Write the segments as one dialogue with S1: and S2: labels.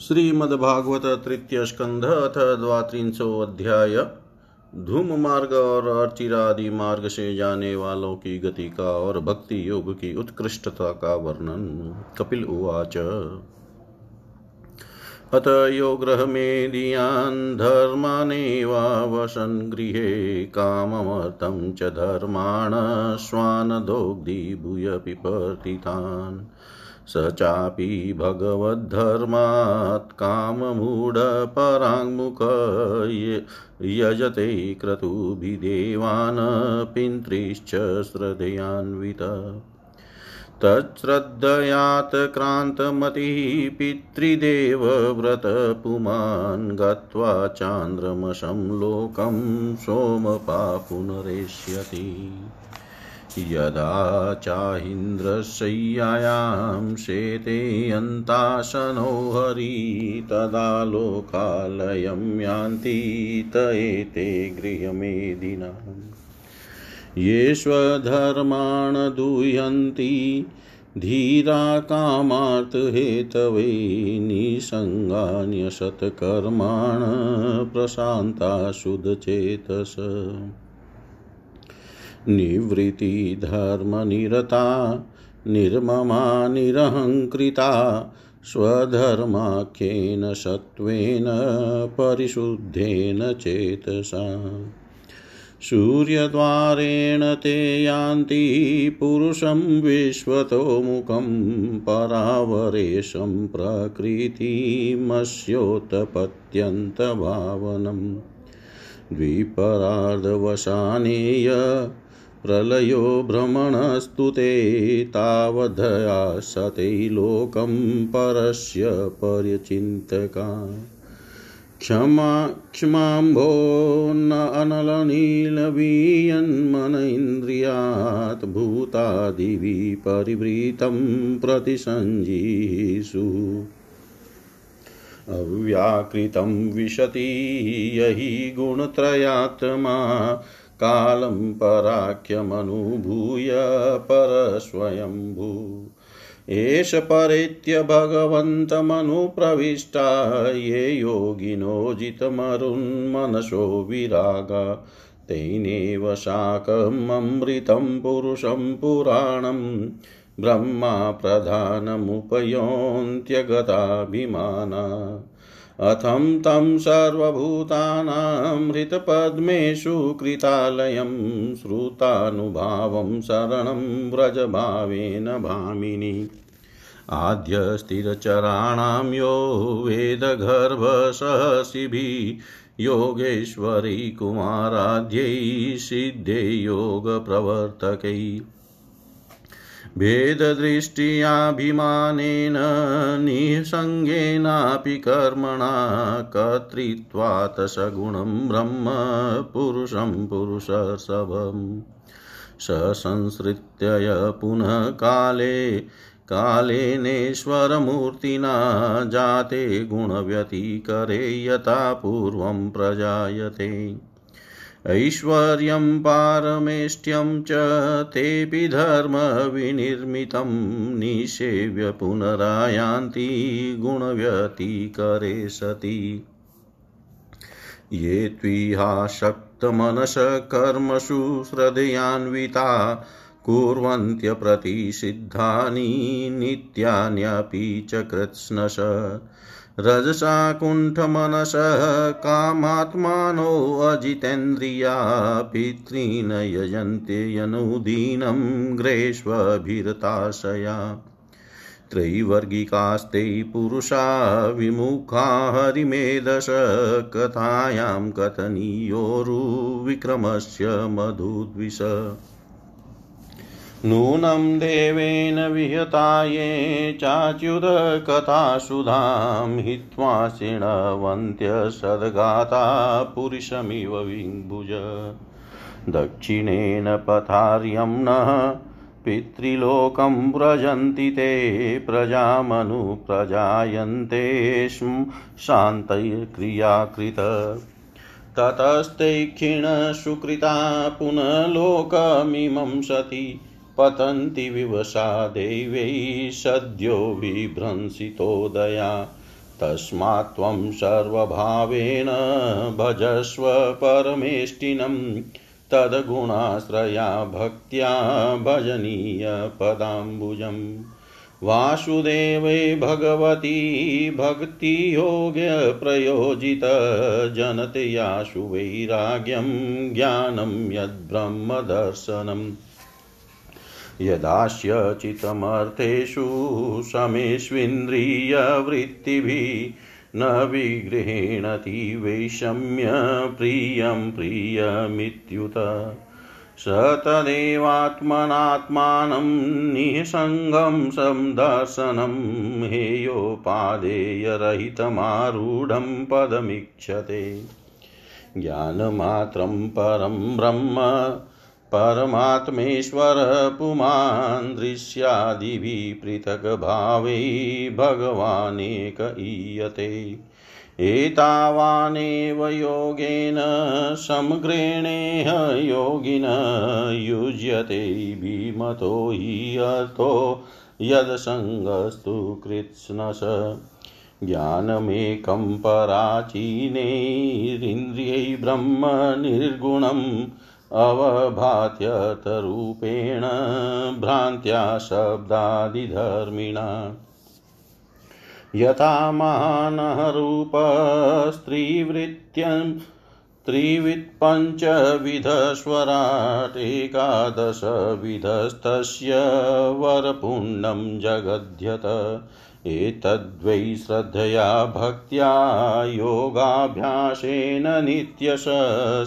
S1: श्रीमद्भागवत तृतीय स्कंध अथ द्वात्रिंशो अध्याय। धूम मार्ग और अर्चिरादि मार्ग से जाने वालों की गति का और भक्ति योग की उत्कृष्टता का वर्णन। कपिल उवाच। अत यो गृहमेदियान् धर्मानेवावसन् गृहे काममर्थं च धर्माण श्वानदोग्धीभूय पिपर्तितान् स चापि भगवद्धर्मात् काममूढपराङ्मुख यजते क्रतुभिदेवान् पितृश्च श्रद्धयान्वित। तच्छ्रद्धयात् क्रान्तमतिः पितृदेवव्रतपुमान् गत्वा चान्द्रमशं लोकं सोमपापुनरेष्यति। यदा चाहीन्द्रशय्यायां शेते अन्ताशनो हरि तदा लोकालयं यान्ति त एते गृहमेदिनाम् ये स्वधर्मान् दुह्यन्ति धीरा कामार्थहेतवे निसङ्गान्यसत्कर्माण प्रशान्ता शुद्धचेतस निवृत्तिधर्मनिरता निर्ममा निरहङ्कृता स्वधर्माख्येन सत्त्वेन परिशुद्धेन चेतसा। सूर्यद्वारेण ते यान्ति पुरुषं विश्वतोमुखं परावरेशं प्रकृतिमस्योत्पत्यन्तभावनम् द्विपरार्धवसानेय प्रलयो भ्रमणस्तु ते तावधयासते लोकं परस्य पर्यचिन्तका क्षमा क्षमाम्भो न अनलनीलवीयन्मन इन्द्रियात् भूतादिवि परिवृतं प्रतिसञ्जीषु। अव्याकृतं विशति यहि गुणत्रयात्मा कालं पराख्यमनुभूय परस्वयम्भू। एष परेत्य भगवन्तमनुप्रविष्टा, ये योगिनो जितमरुन्मनसो विरागा। तेनैव शाकममृतं पुरुषं पुराणं ब्रह्मा प्रधानमुपयोन्त्यगताभिमाना। अथं तं सर्वभूतानां हृतपद्मेषु कृतालयं श्रुतानुभावं शरणं व्रजभावेन भामिनि। आद्यस्थिरचराणां यो वेदगर्भसहसिभिः योगेश्वरी कुमाराद्यै सिद्धे योगप्रवर्तकै भेददृष्ट्याभिमानेन निःसङ्गेनापि कर्मणा कर्तृत्वात् सगुणं ब्रह्म पुरुषं पुरुषसभम् ससंसृत्य पुनः काले, कालेनेश्वरमूर्तिना जाते गुणव्यतिकरे यथा पूर्वं प्रजायते। ऐश्वर्यं पारमेष्ट्यं च तेऽपि धर्मविनिर्मितं निषेव्य पुनरायान्ति गुणव्यतिकरे सति ये त्विहाशक्तमनसकर्मसु श्रद्धयान्विता कुर्वन्त्यप्रतिषिद्धानि नित्यान्यपि च कृत्स्नश। रजसा कुण्ठमनसः कामात्मानो अजितेन्द्रिया पितॄन् यजन्ते यनुदीनं ग्रेष्वभिरताशया। त्रैवर्गिकास्ते पुरुषा विमुखा हरिमेधस कथायां कथनीयोरुविक्रमस्य मधुद्विष। नूनं देवेन विहता ये चाच्युतकथासुधां हित्वा शृण्वन्त्यसद्गाता पुरुषमिव विभुज। दक्षिणेन पथार्यं नः पितृलोकं व्रजन्ति ते प्रजामनुप्रजायन्ते स्म शान्तक्रियाकृत ततस्ते क्षीणसुकृता पुनः पतन्ति विवशा देवै सद्यो विभ्रंसितोदया तस्मात् त्वं सर्वभावेन भजस्व परमेष्टिनं। तद्गुणाश्रया भक्त्या भजनीयपदाम्बुजम्। वासुदेवे भगवती भक्तियोग्यप्रयोजित जनतयाशु वैराग्यं ज्ञानं यद्ब्रह्मदर्शनम्। यदास्य चितमर्थेषु समेष्विन्द्रियवृत्तिभिः न विगृह्णति वैषम्य प्रियं प्रियमित्युत। स तदेवात्मनात्मानं निःसङ्गं संदर्शनं हेयोपादेयरहितमारूढं पदमीक्षते ज्ञानमात्रं परं ब्रह्म परमात्मेश्वर पुमान् दृश्यादिभिः पृथग्भावै भगवानेक ईयते। एतावानेव योगेन, समग्रेणेह योगिन युज्यते भीमतो हि अर्थो यदसङ्गस्तु कृत्स्नश ज्ञानमेकं पराचीनैरिन्द्रियै ब्रह्म निर्गुणम् अवभात्यतरूपेण भ्रान्त्या शब्दादिधर्मिणा। यथा मानहरूपस्त्रीवृत्यं त्रिवित्पञ्चविधस्वराट् एकादशविधस्तस्य वरपुण्डं जगध्यत एतद्वै श्रद्धया भक्त्या योगाभ्यासेन नित्यश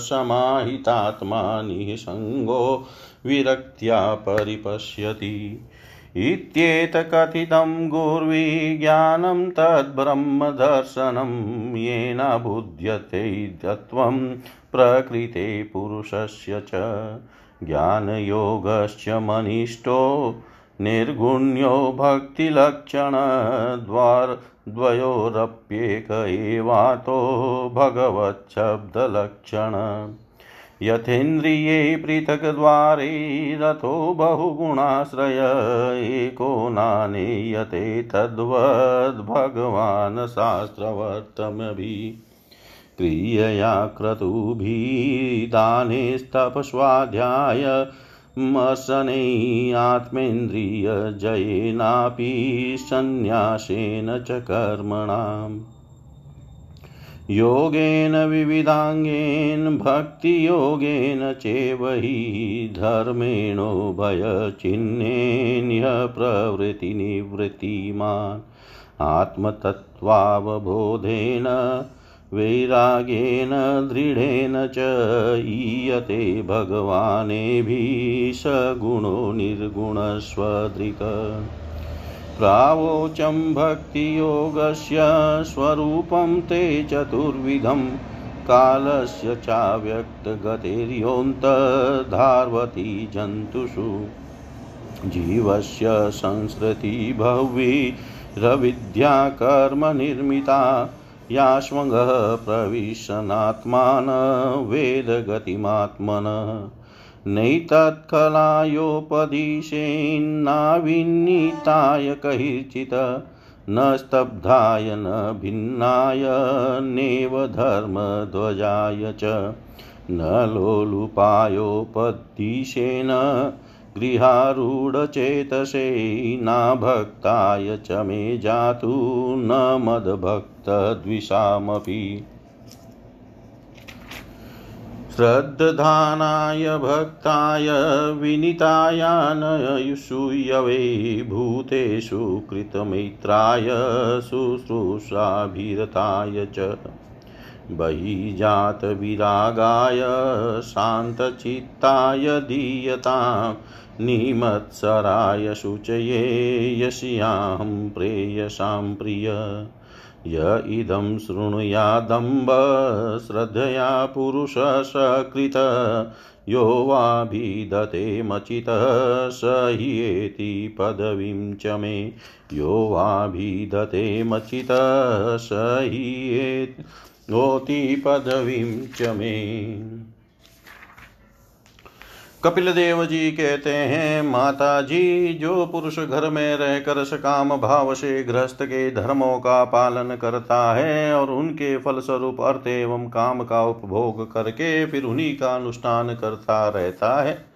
S1: समाहितात्मा निःसङ्गो विरक्त्या परिपश्यति। इत्येतकथितं गुर्विज्ञानं तद्ब्रह्मदर्शनं येन बुध्यते तत्त्वं प्रकृते पुरुषस्य च। ज्ञानयोगश्च मनिष्ठो निर्गुण्यो भक्तिलक्षणद्वार द्वयोरप्येक एवातो भगवच्छब्दलक्षण। यथेन्द्रिये पृथग्द्वारे रथो बहुगुणाश्रय, एको नानेयते तद्वद्भगवान् शास्त्रवर्तमभि क्रियया क्रतुभिः मशने आत्मेन्द्रियजयेनापि सन्न्यासेन च कर्मणाम्। योगेन विविधाङ्गेन भक्तियोगेन चैव हि धर्मेणोभयचिह्नेन्य प्रवृत्तिनिवृत्तिमान् आत्मतत्त्वावबोधेन वैराग्येन दृढेन च ईयते भगवानेभिः सगुणो निर्गुणस्वदृक्। प्रावोचं भक्तियोगस्य स्वरूपं ते चतुर्विधं, कालस्य चाव्यक्तगतिर्योऽन्तधार्वती जन्तुषु। जीवस्य संसृति भव्यरविद्या कर्मनिर्मिता याश्वङ्गः प्रविशनात्मान वेदगतिमात्मन। नैतत्कलायोपदिशेन्नाविनीताय कैर्चित् न स्तब्धाय न भिन्नाय नेव धर्मध्वजाय च। न लोलुपायोपदिशेन गृहारूढचेतसे नाभक्ताय च मे जातु न मद्भक्तद्विषामपि। श्रद्धानाय भक्ताय विनीतायानयुषूयवे भूतेषु कृतमित्राय शुश्रूषाभिरताय च। बहिजातविरागाय शान्तचित्ताय दीयतां, निमत्सराय शुचये यस्याहं प्रेयसां प्रिय। य इदं शृणुयादम्ब श्रद्धया पुरुषसकृत, यो वाभिदते मचितः, स ह्येति पदवीं च मे। यो वाभिदते मचितः, स ह्येति पदवीं च मे। कपिल देव जी कहते हैं माता जी जो पुरुष घर में रहकर सकाम भाव से गृहस्थ के धर्मों का पालन करता है और उनके फलस्वरूप अर्थ एवं काम का उपभोग करके फिर उन्हीं का अनुष्ठान करता रहता है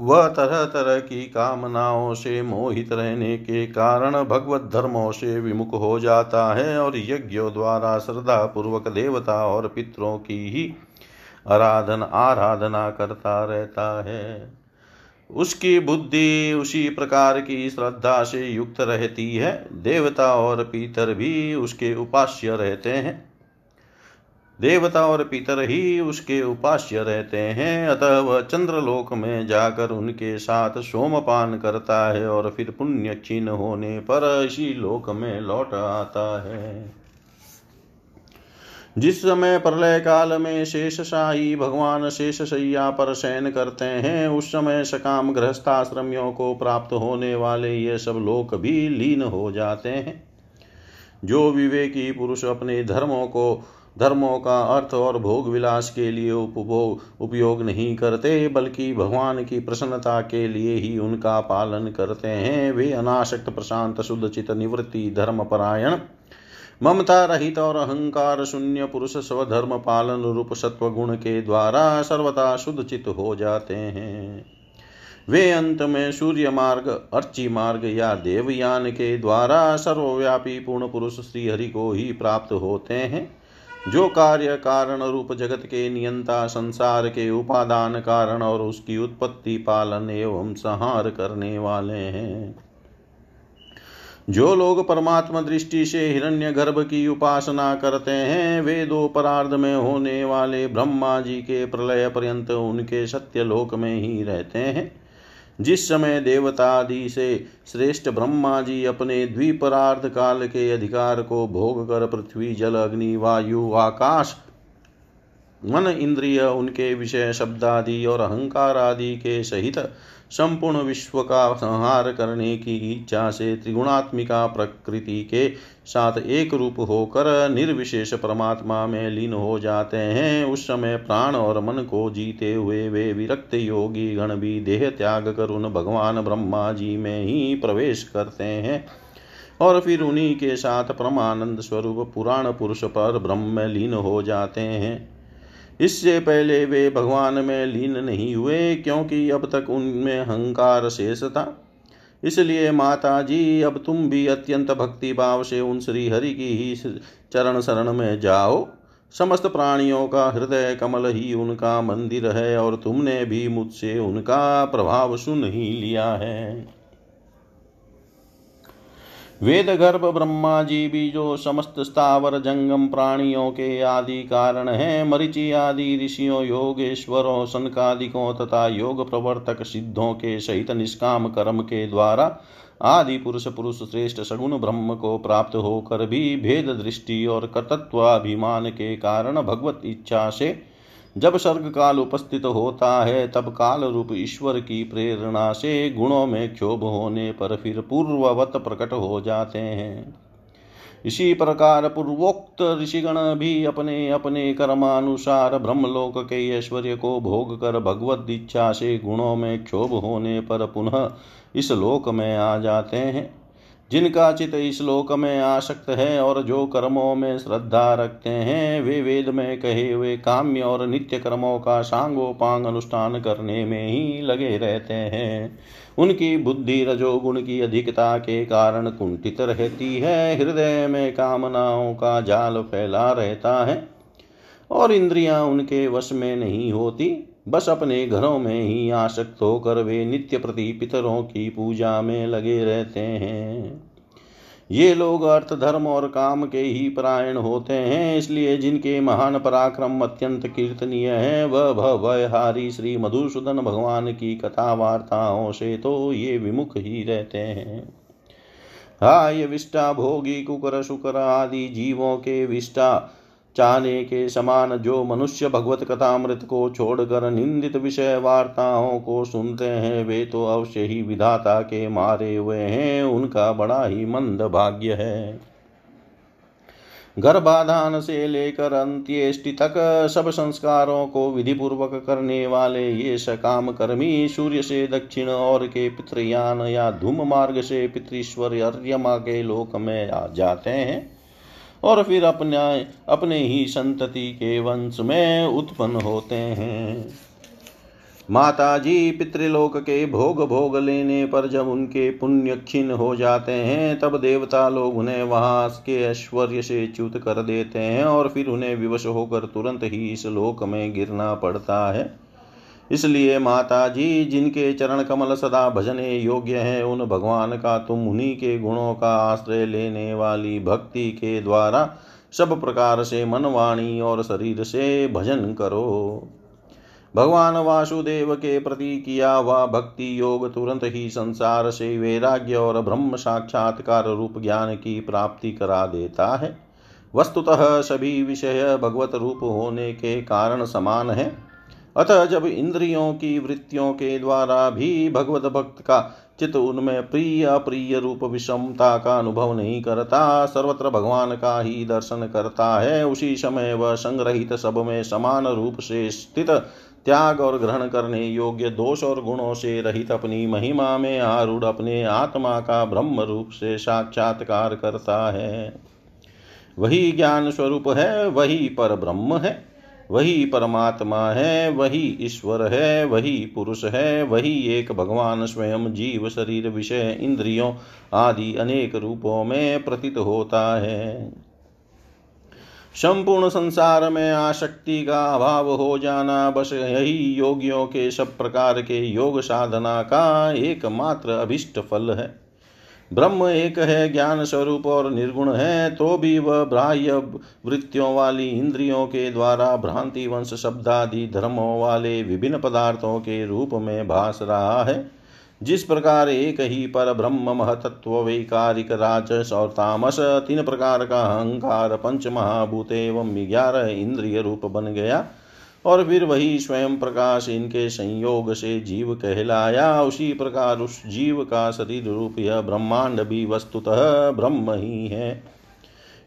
S1: वह तरह तरह की कामनाओं से मोहित रहने के कारण भगवत धर्मों से विमुख हो जाता है और यज्ञों द्वारा श्रद्धा पूर्वक देवता और पितरों की ही आराधन, आराधना करता रहता है। उसकी बुद्धि उसी प्रकार की श्रद्धा से युक्त रहती है। देवता और पितर भी उसके उपास्य रहते हैं। देवता और पितर ही उसके उपास्य रहते हैं। अतः वह चंद्रलोक में जाकर उनके साथ सोमपान करता है और फिर पुण्य क्षीण होने पर इसी लोक में लौट आता है। जिस समय प्रलय काल में शेष शाही भगवान शेष शैया पर शयन करते हैं, उस समय सकाम गृहस्थाश्रमियों को प्राप्त होने वाले ये सब लोक भी लीन हो जाते हैं। जो विवेकी पुरुष अपने धर्मों को धर्मों का अर्थ और भोग विलास के लिए उपभोग उपयोग नहीं करते, बल्कि भगवान की प्रसन्नता के लिए ही उनका पालन करते हैं। वे अनाशक्त प्रशांत, शुद्ध चित निवृत्ति, धर्म परायण, ममता रहित और अहंकार शून्य पुरुष स्वधर्म पालन रूप सत्व गुण के द्वारा सर्वथा शुद्ध चित हो जाते हैं। वे अंत में सूर्य मार्ग, अर्ची मार्ग या देवयान के द्वारा सर्वव्यापी पूर्ण पुरुष श्री हरि को ही प्राप्त होते हैं। जो कार्य कारण रूप जगत के नियंता संसार के उपादान कारण और उसकी उत्पत्ति, पालन एवं संहार करने वाले हैं। जो लोग परमात्मा दृष्टि से हिरण्य गर्भ की उपासना करते हैं, वे दो परार्ध में होने वाले ब्रह्मा जी के प्रलय पर्यंत उनके सत्य लोक में ही रहते हैं। जिस समय देवतादि से श्रेष्ठ ब्रह्मा जी अपने द्विपरार्ध काल के अधिकार को भोग कर पृथ्वी, जल, अग्नि, वायु, आकाश, मन, इंद्रिय, उनके विषय शब्द आदि और अहंकार आदि के सहित संपूर्ण विश्व का संहार करने की इच्छा से त्रिगुणात्मिका प्रकृति के साथ एक रूप होकर निर्विशेष परमात्मा में लीन हो जाते हैं। उस समय प्राण और मन को जीते हुए वे विरक्त योगी गण भी देह त्याग कर उन भगवान ब्रह्मा जी में ही प्रवेश करते हैं। और फिर उन्हीं के साथ परमानंद स्वरूप पुराण पुरुष पर ब्रह्म लीन हो जाते हैं। इससे पहले वे भगवान में लीन नहीं हुए, क्योंकि अब तक उनमें अहंकार शेष था। इसलिए माता जी अब तुम भी अत्यंत भक्ति भाव से उन श्री हरि की ही चरण शरण में जाओ। समस्त प्राणियों का हृदय कमल ही उनका मंदिर है, और तुमने भी मुझसे उनका प्रभाव सुन ही लिया है। वेद गर्भ ब्रह्मा जी भी जो समस्त स्थावर जंगम प्राणियों के आदि कारण है, मरिचि आदि ऋषियों, योगेश्वरों, सनकादिकों तथा योग प्रवर्तक सिद्धों के सहित निष्काम कर्म के द्वारा आदि पुरुष पुरुष श्रेष्ठ सगुण ब्रह्म को प्राप्त होकर भी भेद दृष्टि और कर्तत्वाभिमान के कारण भगवत इच्छा से जब सर्ग काल उपस्थित होता है, तब काल रूप ईश्वर की प्रेरणा से गुणों में क्षोभ होने पर फिर पूर्ववत प्रकट हो जाते हैं। इसी प्रकार पूर्वोक्त ऋषिगण भी अपने अपने कर्मानुसार ब्रह्मलोक के ऐश्वर्य को भोग कर भगवत इच्छा से गुणों में क्षोभ होने पर पुनः इस लोक में आ जाते हैं। जिनका चित इस लोक में आसक्त है और जो कर्मों में श्रद्धा रखते हैं, वे वेद में कहे हुए काम्य और नित्य कर्मों का सांगोपांग अनुष्ठान करने में ही लगे रहते हैं। उनकी बुद्धि रजोगुण की अधिकता के कारण कुंठित रहती है, हृदय में कामनाओं का जाल फैला रहता है और इंद्रियाँ उनके वश में नहीं होती। बस अपने घरों में ही आसक्त होकर वे नित्य प्रति पितरों की पूजा में लगे रहते हैं। ये लोग अर्थ, धर्म और काम के ही परायण होते हैं, इसलिए जिनके महान पराक्रम अत्यंत कीर्तनीय है, वह भवहारी श्री मधुसूदन भगवान की कथा वार्ताओं से तो ये विमुख ही रहते हैं। हाय विष्टा, भोगी, कुकर, शुकर आदि जीवों के विष्टा चाहने के समान जो मनुष्य भगवत कथामृत को छोड़कर निंदित विषय वार्ताओं को सुनते हैं, वे तो अवश्य ही विधाता के मारे हुए हैं, उनका बड़ा ही मंद भाग्य है। गर्भाधान से लेकर अंत्येष्टि तक सब संस्कारों को विधिपूर्वक करने वाले ये सकाम कर्मी सूर्य से दक्षिण और के पितृयान या धूम मार्ग से पितृश्वर अर्यमा के लोक में आ जाते हैं। और फिर अपने अपने ही संतति के वंश में उत्पन्न होते हैं। माता जी पितृलोक के भोग भोग लेने पर जब उनके पुण्य क्षीण हो जाते हैं, तब देवता लोग उन्हें वहाँ के ऐश्वर्य से च्युत कर देते हैं और फिर उन्हें विवश होकर तुरंत ही इस लोक में गिरना पड़ता है। इसलिए माता जी जिनके चरण कमल सदा भजने योग्य हैं, उन भगवान का तुम उन्हीं के गुणों का आश्रय लेने वाली भक्ति के द्वारा सब प्रकार से मन, वाणी और शरीर से भजन करो। भगवान वासुदेव के प्रति किया हुआ भक्ति योग तुरंत ही संसार से वैराग्य और ब्रह्म साक्षात्कार रूप ज्ञान की प्राप्ति करा देता है। वस्तुतः सभी विषय भगवत रूप होने के कारण समान है। अतः जब इंद्रियों की वृत्तियों के द्वारा भी भगवत भक्त का चित्त उनमें प्रिय, अप्रिय रूप विषमता का अनुभव नहीं करता, सर्वत्र भगवान का ही दर्शन करता है, उसी समय वह संग्रहित सब में समान रूप से स्थित त्याग और ग्रहण करने योग्य दोष और गुणों से रहित अपनी महिमा में आरूढ़ अपने आत्मा का ब्रह्म रूप से साक्षात्कार करता है। वही ज्ञान स्वरूप है, वही पर ब्रह्म है। वही परमात्मा है, वही ईश्वर है, वही पुरुष है, वही एक भगवान स्वयं जीव, शरीर, विषय, इंद्रियों आदि अनेक रूपों में प्रतीत होता है। संपूर्ण संसार में आसक्ति का अभाव हो जाना बस यही योगियों के सब प्रकार के योग साधना का एकमात्र अभिष्ट फल है। ब्रह्म एक है ज्ञान स्वरूप और निर्गुण है तो भी वह बाह्य वृत्तियों वाली इंद्रियों के द्वारा भ्रांति, वंश, शब्दादि, धर्मों वाले विभिन्न पदार्थों के रूप में भास रहा है। जिस प्रकार एक ही पर ब्रह्म महतत्व, वैकारिक, राजस और तामस, तीन प्रकार का अहंकार पंच महाभूत एवं ग्यारह इंद्रिय रूप बन गया। और फिर वही स्वयं प्रकाश इनके संयोग से जीव कहलाया। उसी प्रकार उस जीव का शरीर रूप यह ब्रह्मांड भी वस्तुतः ब्रह्म ही है।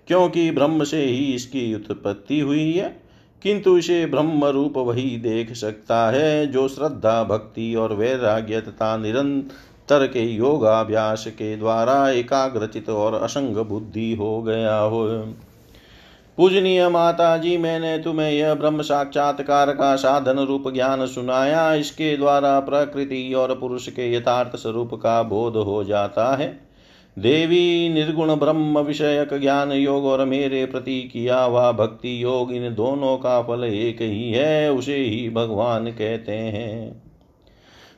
S1: क्योंकि ब्रह्म से ही इसकी उत्पत्ति हुई है, किंतु इसे ब्रह्म रूप वही देख सकता है, जो श्रद्धा, भक्ति और वैराग्य तथा निरंतर के योगाभ्यास के द्वारा एकाग्रचित और असंग बुद्धि हो गया हो। पूजनीय माता जी मैंने तुम्हें यह ब्रह्म साक्षात्कार का साधन रूप ज्ञान सुनाया। इसके द्वारा प्रकृति और पुरुष के यथार्थ स्वरूप का बोध हो जाता है। देवी निर्गुण ब्रह्म विषयक ज्ञान योग और मेरे प्रति किया हुआ भक्ति योग इन दोनों का फल एक ही है, उसे ही भगवान कहते हैं।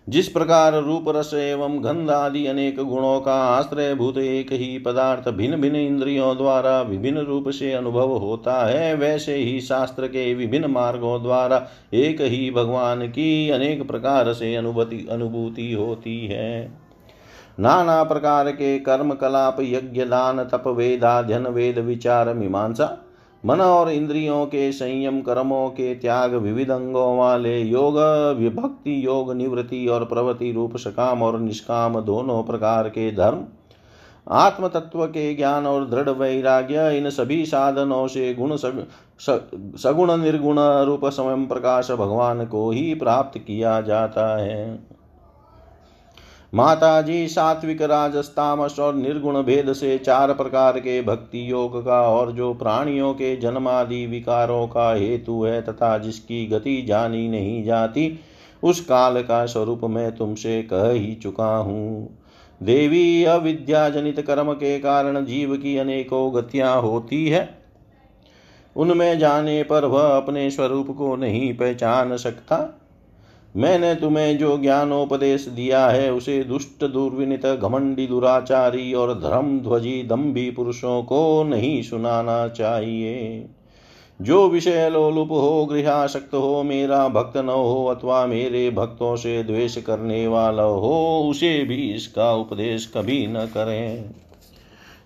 S1: जिस प्रकार रूप रस एवं गंध आदि अनेक गुणों का आश्रय भूत एक ही पदार्थ भिन्न भिन्न इंद्रियों द्वारा विभिन्न रूप से अनुभव होता है, वैसे ही शास्त्र के विभिन्न मार्गों द्वारा एक ही भगवान की अनेक प्रकार से अनुभूति अनुभूति होती है। नाना प्रकार के कर्म कलाप यज्ञ, दान, तप वेदाध्यन वेद विचार, मीमांसा मन और इंद्रियों के संयम, कर्मों के त्याग, विविध अंगों वाले योग, विभक्ति योग, निवृत्ति और प्रवृत्ति रूप, सकाम और निष्काम दोनों प्रकार के धर्म आत्म तत्व के ज्ञान और दृढ़ वैराग्य, इन सभी साधनों से गुण सगुण निर्गुण रूप स्वयं प्रकाश भगवान को ही प्राप्त किया जाता है। माता जी सात्विक राजस्तामस और निर्गुण भेद से चार प्रकार के भक्ति योग का और जो प्राणियों के जन्मादि विकारों का हेतु है तथा जिसकी गति जानी नहीं जाती, उस काल का स्वरूप मैं तुमसे कह ही चुका हूँ। देवी अविद्या जनित कर्म के कारण जीव की अनेकों गतियाँ होती है। उनमें जाने पर वह अपने स्वरूप को नहीं पहचान सकता। मैंने तुम्हें जो ज्ञानोपदेश दिया है, उसे दुष्ट, दुर्विनित, घमंडी, दुराचारी और धर्म ध्वजी दम्भी पुरुषों को नहीं सुनाना चाहिए। जो विषय लोलुप हो गृहाशक्त हो, मेरा भक्त न हो अथवा मेरे भक्तों से द्वेष करने वाला हो, उसे भी इसका उपदेश कभी न करें।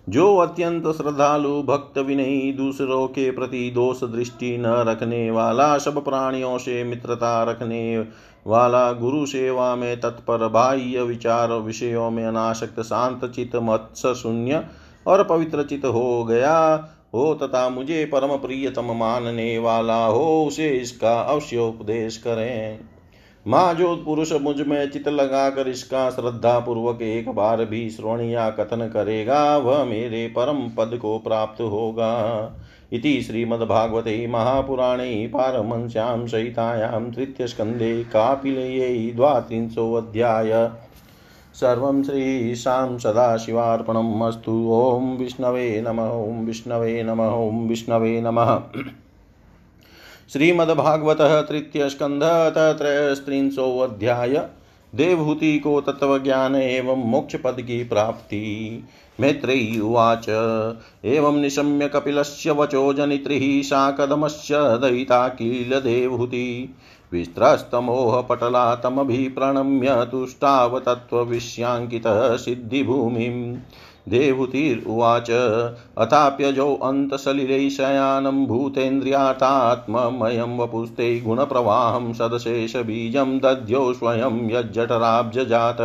S1: जो अत्यंत श्रद्धालु, भक्त विनयी, दूसरों के प्रति दोष दृष्टि न रखने वाला, सब प्राणियों से मित्रता रखने वाला गुरु सेवा में तत्पर बाह्य विचार विषयों में अनाशक्त शांत चित मत्स्य शून्य और पवित्र चित हो गया। हो तथा मुझे परम प्रियतम मानने वाला हो, उसे इसका अवश्य उपदेश करें। माँ जो पुरुष मुझमें चित लगाकर इसका श्रद्धा पूर्वक एक बार भी श्रवण या कथन करेगा, वह मेरे परम पद को प्राप्त होगा। इति श्रीमद्भागवते महापुराणे पारमंस्यां सहितायां तृतीयस्कन्धे कापिलयै द्वात्रिंशोऽध्याय। सर्वं श्रीशां सदाशिवार्पणम् अस्तु। ॐ विष्णवे नमः, ॐ विष्णवे नमः, ॐ विष्णवे नमः। श्रीमद्भागवत तृतीय स्कंध त्रयस्त्रिंशोऽध्याय देवहूति को तत्व ज्ञान एवं मोक्ष पद की प्राप्ति। मैत्रेयी उवाच। एवं निशम्य कपिलस्य वचो जनित्रिः शाकदमस्य दयिता किल देवहूति। विस्त्रस्तमोहपटलातमभिप्रणम्य तमभिप्रणम्य प्रणम्य तत्त्वविष्याङ्कितः सिद्धिभूमिम्। देवहूतिरुवाच अथाप्यजो अन्तसलिलै शयानं भूतेन्द्रियातात्ममयं वपुस्ते गुणप्रवाहं सदशेषबीजं दध्यो स्वयं यज्जठराब्जजात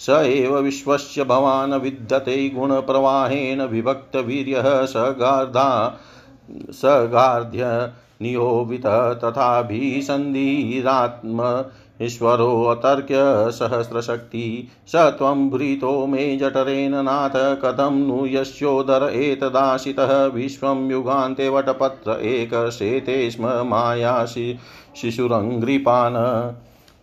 S1: स एव विश्वस्य भवान् विद्यते गुणप्रवाहेण विभक्तवीर्यः सगार्धा सगार्ध्य नियोवितः तथाभिसन्धिरात्म ईश्वरोऽतर्क्य सहस्रशक्ति, स त्वं भृतो मे जठरेण नाथ, कथं नु यस्योदर एतदाशितः, विश्वं युगान्ते वटपत्र एकशेते स्म मायासि शिशुरङ्घ्रिपान्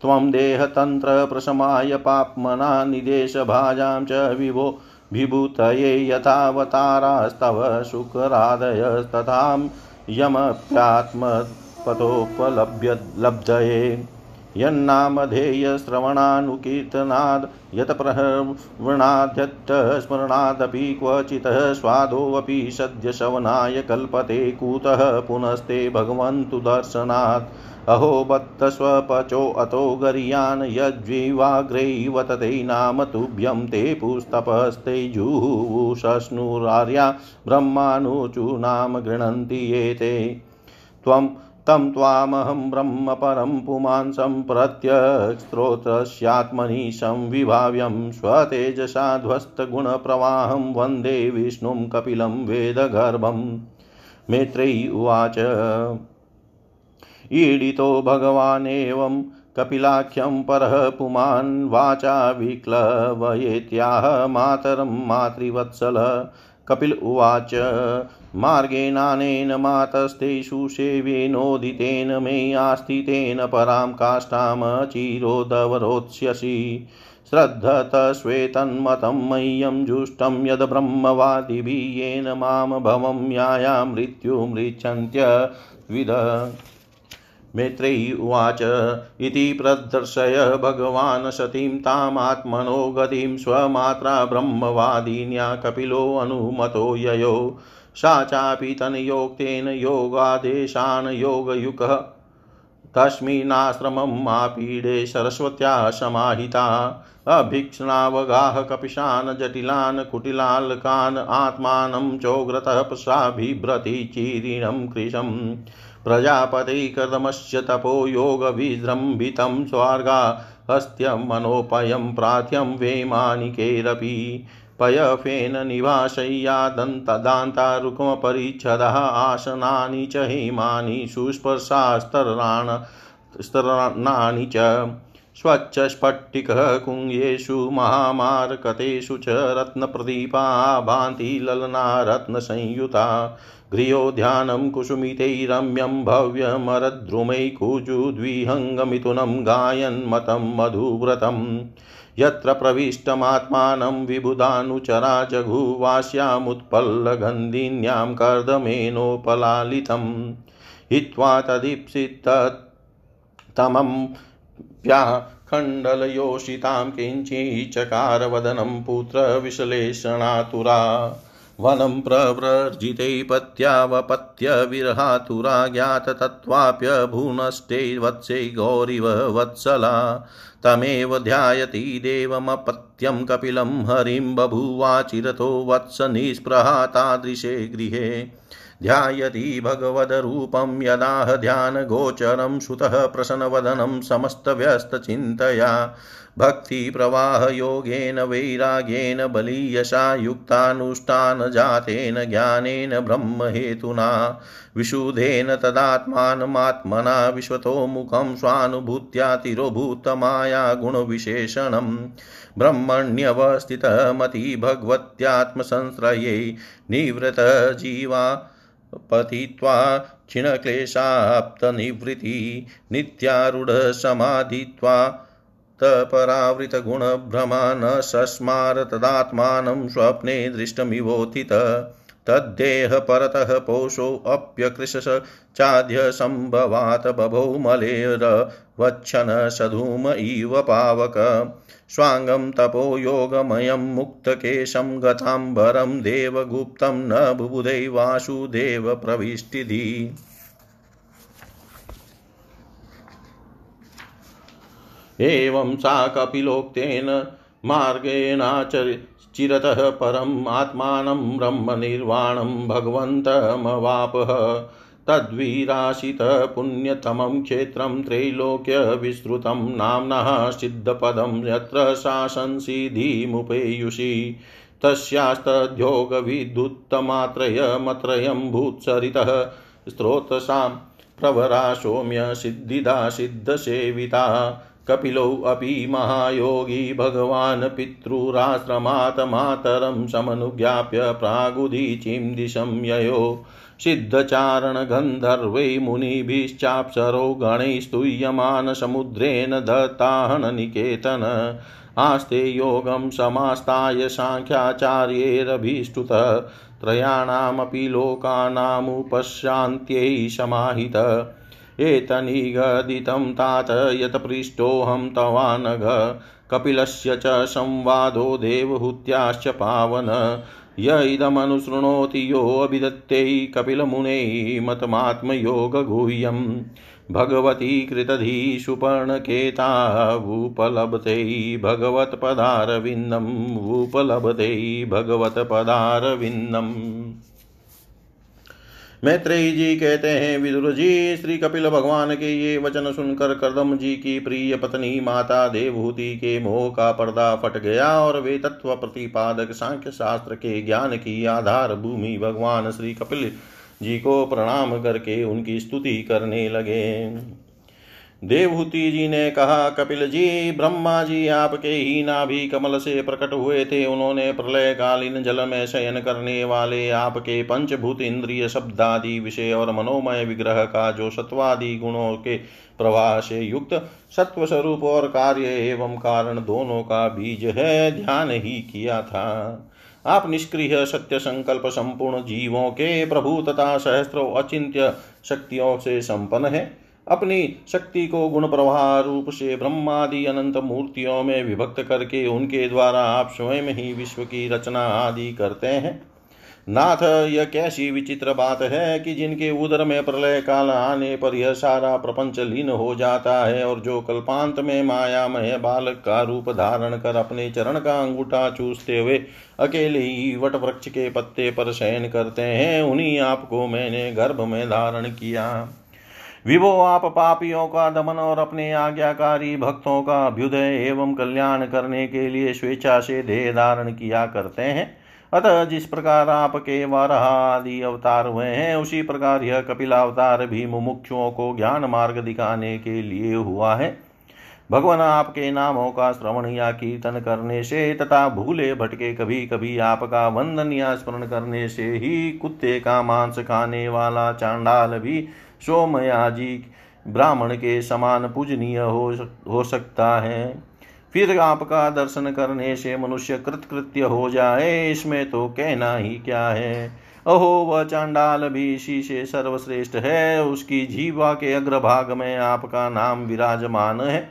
S1: त्वं देहतन्त्रप्रशमाय पाप्मना निदेशभाजां च विभो विभूतये यथावतारास्तव शुकरादयस्तथां यमप्यात्मपतोपलभ्य लब्धये। यन्नामधेयश्रवणानुकीर्तनाद् यत्प्रहवणाद्यट्टस्मरणादपि क्वचितः स्वादोऽपि सद्यशवनाय कल्पते कुतः पुनस्ते भगवन्तु दर्शनात्। अहो बत्तस्वपचोऽतो गर्यान् यज्विवाग्रैवतते नाम तुभ्यं ते पुस्तपस्ते जुहुशश्नुरार्या ब्रह्मानुचु नाम गृह्णन्ति ये त्वं तं त्वामहं ब्रह्म परं पुमान् सम्प्रत्यस्त्रोतस्यात्मनि संविभाव्यं स्वतेजसाध्वस्तगुणप्रवाहं वंदे विष्णुं कपिलं वेदगर्भम् मेत्रेयी उवाच। ईडितो भगवानेवं कपिलाख्यं परः पुमान् वाचा विक्लवयेत्याह मातरं मातृवत्सल कपिल उवाच मार्गेणानेन मातस्तेषु सेव्येनोदितेन मे आस्थितेन परां काष्ठामचिरोदवरोत्स्यसि श्रद्धतस्वेतन्मतं मह्यं जुष्टं यद् ब्रह्मवादिभिः येन माँ भवं याया मृत्युमृच्छन्त्यविद मैत्रेयी उवाच इति प्रदर्शय भगवान् सतीं तामात्मनो गतिं स्वमात्रा ब्रह्मवादिन्या कपिलोऽनुमतो ययो। सा चापि तन्योक्तेन योगादेशान् योगयुक्ः तस्मिन्नाश्रमम् आपीडे सरस्वत्या समाहिता। अभीक्ष्णावगाह कपिशान् जटिलान् कुटिलाल्कान् आत्मानं चोग्रतपसा बिभ्रति चीर्णं कृशम्। प्रजापतिकर्दमस्य तपो योगविजृम्भितं स्वर्गा हस्त्यमनोपयं प्रार्थ्यं वैमानिकैरपि। पयफेन निवासय्यादन्तदान्तारुकमपरिच्छदः आसनानि च हेमानि सुस्पर्शास्तराण स्तरणानि च। स्वच्छस्फटिकः कुङ्गेषु, महामारकतेषु च रत्नप्रदीपा, भान्ति ललना रत्नसंयुता। गृहोध्यानं कुसुमितैरम्यं भव्यमरद्रुमैकुजुद्विहङ्गमिथुनं गायन्मतं मधुव्रतम् यत्र प्रविष्टमात्मानं विबुधानुचरा जघुवास्यामुत्पल्लगन्धिन्यां कर्दमेनोपलालितं हित्वा तदीप्सिततमं व्याखण्डलयोषितां किञ्चिचकारवदनं पुत्रविश्लेषणातुरा। वनं प्रव्रजिते पत्यावपत्य ज्ञाततत्त्वाप्यभूनष्टे वत्से गौरिव वत्सला। तमेव ध्यायति देवमपत्यं कपिलं हरिं बभूवाचिरतो वत्स निःस्पृहा तादृशे गृहे। ध्यायति भगवद्रूपं यदाह ध्यानगोचरं श्रुतः प्रसन्नवदनं समस्तव्यस्तचिन्तया। भक्तिप्रवाहयोगेन वैराग्येन बलीयशा युक्तानुष्ठानजातेन ज्ञानेन, ब्रह्महेतुना, विशुधेन, तदात्मानमात्मना, विश्वतोमुखं, स्वानुभूत्या, तिरोभूतमाया गुणविशेषणम् ब्रह्मण्यवस्थितमति भगवत्यात्मसंश्रयै निवृतजीवा पतित्वा क्षीणक्लेशाप्तनिवृत्ति, नित्यारूढसमाधित्वा तपरावृतगुणभ्रमा न सस्मार तदात्मानं स्वप्ने दृष्टमिवोथित। तद्देह परतः पोषोऽप्यकृशस चाद्यसम्भवात् बभौ मलेरवच्छन सधूम इव पावक। स्वाङ्गं तपो योगमयं मुक्तकेशं गताम्बरं देवगुप्तं न बुबुधै वासुदेव एवं सा कपिलोक्तेन मार्गेणाचरितः परम् आत्मानं ब्रह्मनिर्वाणं भगवन्तमवापः। तद्वीराशितपुण्यतमं क्षेत्रं त्रैलोक्यविस्तृतं नाम्नः सिद्धपदं यत्र सा संसिधिमुपेयुषि तस्यास्तद्योगविद्युत्तमात्रयमत्रयं भूत्सरितः स्त्रोतसां प्रवरा सौम्य सिद्धिदा सिद्धसेविता। कपिलोऽपि महायोगी भगवान् पितॄराश्रमात् मातरं समनुज्ञाप्य प्रागुदीचीं दिशं ययो। सिद्धचारणगन्धर्वै मुनिभिश्चाप्सरो गणैस्तूयमान समुद्रेण दत्ताहननिकेतन। आस्ते योगं समास्ताय साङ्ख्याचार्यैरभीष्टुतः त्रयाणामपि लोकानामुपशान्त्यै समाहित। एतनिगदितं तात यत्पृष्टोऽहं तवानघ। कपिलस्य च संवादो देवहूत्याश्च पावन। य इदमनुशृणोति योऽभिदत्तै कपिलमुने मतमात्मयोगगुह्यम् भगवती कृतधीषुपर्णकेतावुपलभते भगवत्पदारविन्दम्। उपलभते भगवत्पदारविन्दम्। मैत्रेयी जी कहते हैं, विदुर जी, श्री कपिल भगवान के ये वचन सुनकर कर्दम जी की प्रिय पत्नी माता देवभूति के मोह का पर्दा फट गया और वे तत्व प्रतिपादक सांख्य शास्त्र के ज्ञान की आधार भूमि भगवान श्री कपिल जी को प्रणाम करके उनकी स्तुति करने लगे। देवहूति जी ने कहा, कपिल जी, ब्रह्मा जी आपके ही नाभि कमल से प्रकट हुए थे। उन्होंने प्रलय कालीन जल में शयन करने वाले आपके पंचभूत इंद्रिय शब्दादि विषय और मनोमय विग्रह का जो सत्वादि गुणों के प्रवाह से युक्त सत्व स्वरूप और कार्य एवं कारण दोनों का बीज है, ध्यान ही किया था। आप निष्क्रिय सत्य संकल्प संपूर्ण जीवों के प्रभु तथा सहस्त्रों अचिंत्य शक्तियों से संपन्न है। अपनी शक्ति को गुण प्रवाह रूप से ब्रह्मादि अनंत मूर्तियों में विभक्त करके उनके द्वारा आप स्वयं ही विश्व की रचना आदि करते हैं। नाथ, यह कैसी विचित्र बात है कि जिनके उदर में प्रलय काल आने पर यह सारा प्रपंच लीन हो जाता है और जो कल्पांत में मायामय बालक का रूप धारण कर अपने चरण का अंगूठा चूसते हुए अकेले ही वट वृक्ष के पत्ते पर शयन करते हैं, उन्हीं आपको मैंने गर्भ में धारण किया। विभो आप पापियों का दमन और अपने आज्ञाकारी भक्तों का अभ्युदय एवं कल्याण करने के लिए स्वेच्छा से देह धारण किया करते हैं। अतः जिस प्रकार आपके वारहा आदि अवतार हुए हैं, उसी प्रकार यह कपिलावतार भी मुमुक्षुओं को ज्ञान मार्ग दिखाने के लिए हुआ है। भगवान आपके नामों का श्रवण या कीर्तन करने से तथा भूले भटके कभी कभी आपका वंदन या स्मरण करने से ही कुत्ते का मांस खाने वाला चांडाल भी सोमयाजी ब्राह्मण के समान पूजनीय हो हो सकता है। फिर आपका दर्शन करने से मनुष्य कृतकृत्य हो जाए, इसमें तो कहना ही क्या है। अहो, वह चांडाल भी इसी से सर्वश्रेष्ठ है, उसकी जीवा के अग्रभाग में आपका नाम विराजमान है।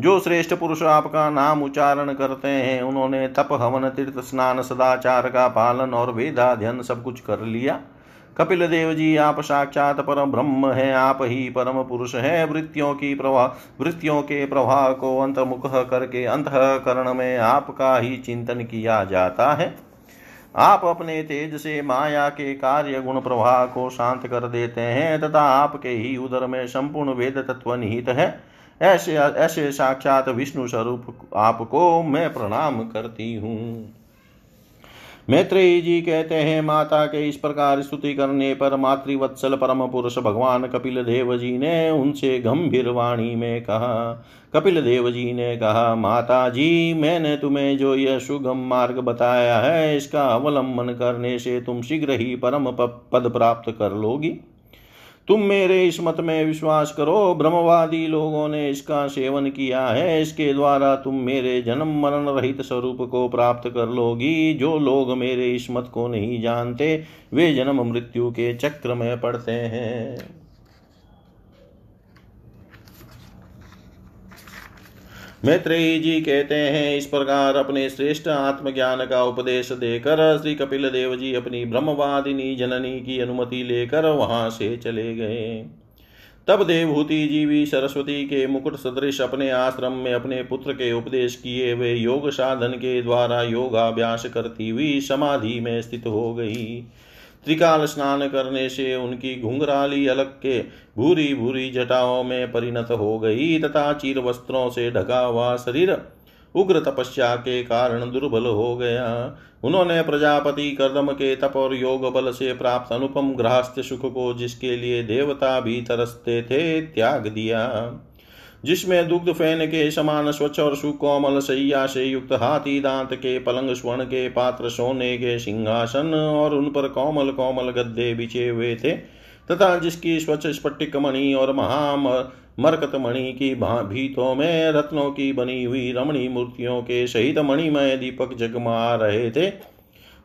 S1: जो श्रेष्ठ पुरुष आपका नाम उच्चारण करते हैं, उन्होंने तप, हवन, तीर्थ, स्नान, सदाचार का पालन और वेदाध्यन सब कुछ कर लिया। कपिल देव जी, आप साक्षात परम ब्रह्म हैं, आप ही परम पुरुष हैं। वृत्तियों की प्रवाह वृत्तियों के प्रवाह को अंतर्मुख करके अंतकरण में आपका ही चिंतन किया जाता है। आप अपने तेज से माया के कार्य गुण प्रवाह को शांत कर देते हैं तथा आपके ही उदर में संपूर्ण वेद तत्व निहित है। ऐसे ऐसे साक्षात विष्णु स्वरूप आपको मैं प्रणाम करती हूँ। मैत्रेयी जी कहते हैं, माता के इस प्रकार स्तुति करने पर मातृवत्सल परम पुरुष भगवान कपिल देव जी ने उनसे गंभीर वाणी में कहा। कपिल देव जी ने कहा, माता जी, मैंने तुम्हें जो यह सुगम मार्ग बताया है, इसका अवलंबन करने से तुम शीघ्र ही परम पद प्राप्त कर लोगी। तुम मेरे इस मत में विश्वास करो, ब्रह्मवादी लोगों ने इसका सेवन किया है। इसके द्वारा तुम मेरे जन्म मरण रहित स्वरूप को प्राप्त कर लोगी। जो लोग मेरे इस मत को नहीं जानते, वे जन्म मृत्यु के चक्र में पड़ते हैं। मैत्रेयी जी कहते हैं, इस प्रकार अपने श्रेष्ठ आत्मज्ञान का उपदेश देकर श्री कपिल देव जी अपनी ब्रह्मवादिनी जननी की अनुमति लेकर वहाँ से चले गए। तब देवभूति जी भी सरस्वती के मुकुट सदृश अपने आश्रम में अपने पुत्र के उपदेश किए वे योग साधन के द्वारा योगाभ्यास करती हुई समाधि में स्थित हो गई। त्रिकाल स्नान करने से उनकी घुंघराली अलग के भूरी भूरी जटाओं में परिणत हो गई तथा चीर वस्त्रों से ढका हुआ शरीर उग्र तपस्या के कारण दुर्बल हो गया। उन्होंने प्रजापति कर्दम के तप और योग बल से प्राप्त अनुपम गृहस्थ सुख को जिसके लिए देवता भी तरसते थे, त्याग दिया। जिसमें दुग्ध फ़ैन के समान स्वच्छ और सुकोमल सैया से युक्त हाथी दांत के, पलंग स्वर्ण के, पात्र सोने के सिंहासन और उन पर कोमल कोमल गद्दे बिछे हुए थे, तथा जिसकी स्वच्छ स्फटिक मणि और महाम मरकत मणि की भीतों में रत्नों की बनी हुई रमणी मूर्तियों के सहित मणिमय दीपक जगमा रहे थे।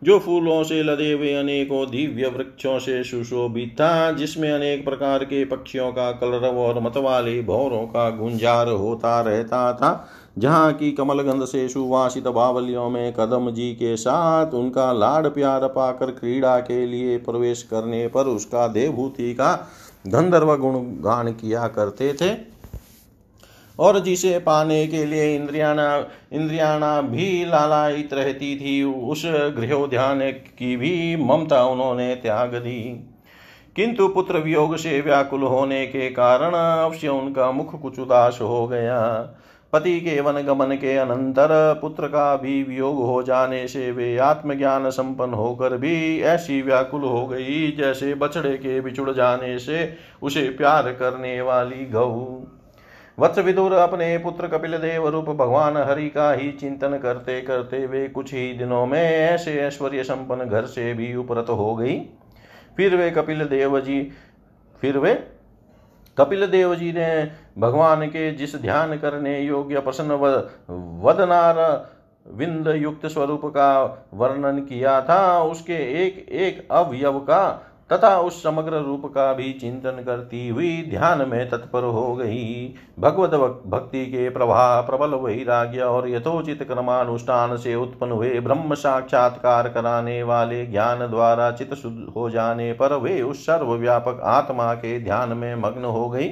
S1: जो फूलों से लदे हुए अनेकों दिव्य वृक्षों से सुशोभित था, जिसमें अनेक प्रकार के पक्षियों का कलरव और मतवाले भौरों का गुंजार होता रहता था, जहाँ की कमलगंध से सुवासित बावलियों में कदम जी के साथ उनका लाड प्यार पाकर क्रीड़ा के लिए प्रवेश करने पर उसका देवभूति का गंधर्व गुणगान किया करते थे। और जिसे पाने के लिए इंद्रियाना इंद्रियाना भी लालायित रहती थी, उस गृहोद्यान की भी ममता उन्होंने त्याग दी। किंतु पुत्र वियोग से व्याकुल होने के कारण अवश्य उनका मुख कुछ उदास हो गया। पति के वन गमन के अनंतर पुत्र का भी वियोग हो जाने से वे आत्मज्ञान संपन्न होकर भी ऐसी व्याकुल हो गई, जैसे बछड़े के बिछुड़ जाने से उसे प्यार करने वाली गऊ। वत्स विदुर अपने पुत्र कपिल देव रूप भगवान हरि का ही चिंतन करते करते वे कुछ ही दिनों में ऐसे ऐश्वर्य संपन्न घर से भी उपरत हो गई। फिर वे कपिल देव जी, फिर वे कपिल देव जी ने भगवान के जिस ध्यान करने योग्य प्रसन्न वदनार विंद युक्त स्वरूप का वर्णन किया था, उसके एक एक अवयव का तथा उस समग्र रूप का भी चिंतन करती हुई ध्यान में तत्पर हो गई। भगवत भक्ति के प्रवाह, प्रबल वैराग्य और यथोचित क्रमानुष्ठान से उत्पन्न हुए ब्रह्म साक्षात्कार कराने वाले ज्ञान द्वारा चित शुद्ध हो जाने पर वे उस सर्वव्यापक आत्मा के ध्यान में मग्न हो गई,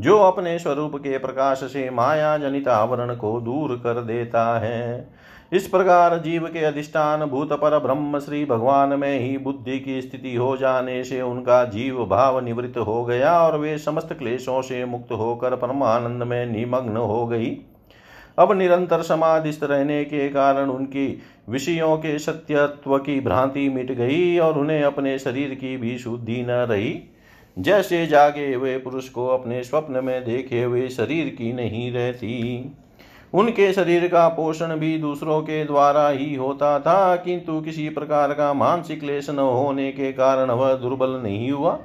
S1: जो अपने स्वरूप के प्रकाश से माया जनित आवरण को दूर कर देता है। इस प्रकार जीव के अधिष्ठान भूत पर ब्रह्म श्री भगवान में ही बुद्धि की स्थिति हो जाने से उनका जीव भाव निवृत्त हो गया और वे समस्त क्लेशों से मुक्त होकर परमानंद में निमग्न हो गई। अब निरंतर समाधिस्थ रहने के कारण उनकी विषयों के सत्यत्व की भ्रांति मिट गई और उन्हें अपने शरीर की भी शुद्धि न रही। जैसे जागे हुए पुरुष को अपने स्वप्न में देखे हुए शरीर की नहीं रहती। उनके शरीर का पोषण भी दूसरों के द्वारा ही होता था, किंतु किसी प्रकार का मानसिक क्लेश न होने के कारण वह दुर्बल नहीं हुआ।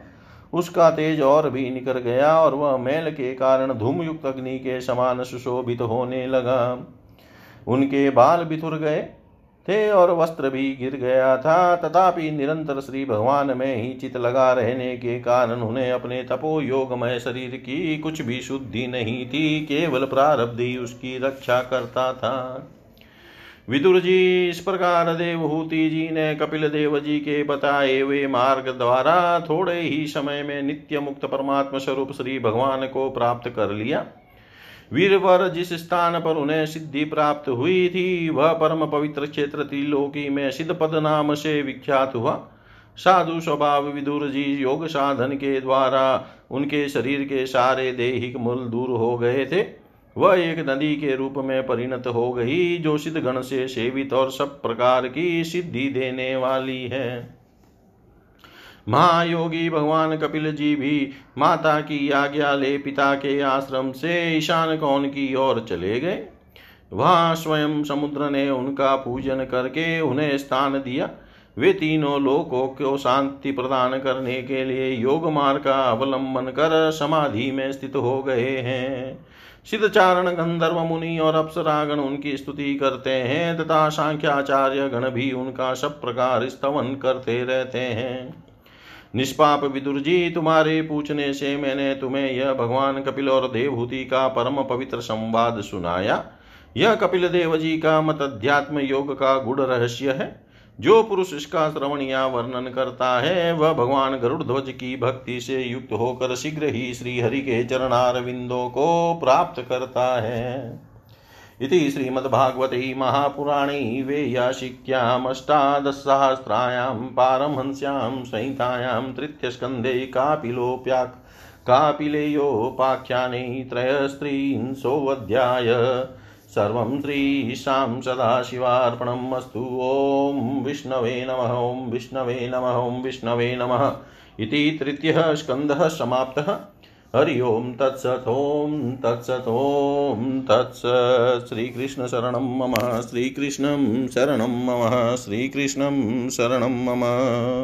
S1: उसका तेज और भी निकल गया और वह मैल के कारण धूमयुक्त अग्नि के समान सुशोभित होने लगा। उनके बाल बिथुर गए। थे और वस्त्र भी गिर गया था। तथापि निरंतर श्री भगवान में ही चित लगा रहने के कारण उन्हें अपने तपो योगमय शरीर की कुछ भी शुद्धि नहीं थी, केवल प्रारब्ध ही उसकी रक्षा करता था। विदुर जी, इस प्रकार देवहूति जी ने कपिल देव जी के बताए हुए मार्ग द्वारा थोड़े ही समय में नित्य मुक्त परमात्मा स्वरूप श्री भगवान को प्राप्त कर लिया। वीरवर जिस स्थान पर उन्हें सिद्धि प्राप्त हुई थी, वह परम पवित्र क्षेत्र त्रिलोकी में सिद्ध पद नाम से विख्यात हुआ। साधु स्वभाव विदुर जी योग साधन के द्वारा उनके शरीर के सारे देहिक मूल दूर हो गए थे। वह एक नदी के रूप में परिणत हो गई, जो सिद्ध गण से सेवित और सब प्रकार की सिद्धि देने वाली है। महायोगी भगवान कपिल जी भी माता की आज्ञा ले पिता के आश्रम से ईशान कौन की ओर चले गए। वहाँ स्वयं समुद्र ने उनका पूजन करके उन्हें स्थान दिया। वे तीनों लोकों को शांति प्रदान करने के लिए योग मार्ग का अवलंबन कर समाधि में स्थित हो गए हैं। सिद्धचारण गंधर्व मुनि और अप्सरागण उनकी स्तुति करते हैं तथा सांख्याचार्य गण भी उनका सब प्रकार स्तवन करते रहते हैं। निष्पाप विदुर जी तुम्हारे पूछने से मैंने तुम्हें यह भगवान कपिल और देवहूति का परम पवित्र संवाद सुनाया। यह कपिल देव जी का मत अध्यात्म योग का गुड़ रहस्य है। जो पुरुष इसका श्रवण या वर्णन करता है, वह भगवान गरुड़ ध्वज की भक्ति से युक्त होकर शीघ्र ही श्री हरि के चरणार विंदों को प्राप्त करता है। इति श्रीमद्भागवते महापुराणे वेयाशिक्यामष्टादशसहस्रायां पारमहंस्यां संहितायां तृतीयस्कन्धे कापिलोप्या कापिलेयोपाख्याने त्रयस्त्रिंशोऽध्याय सर्वं श्रीशां सदाशिवार्पणम् अस्तु। ॐ विष्णवे नमः, ॐ विष्णवे नमः, ॐ विष्णवे नमः। इति तृतीयः स्कन्धः समाप्तः। हरि ओं तत्सत् ॐ तत्सत् ॐ मम श्रीकृष्णं शरणं मम श्रीकृष्णं शरणं मम।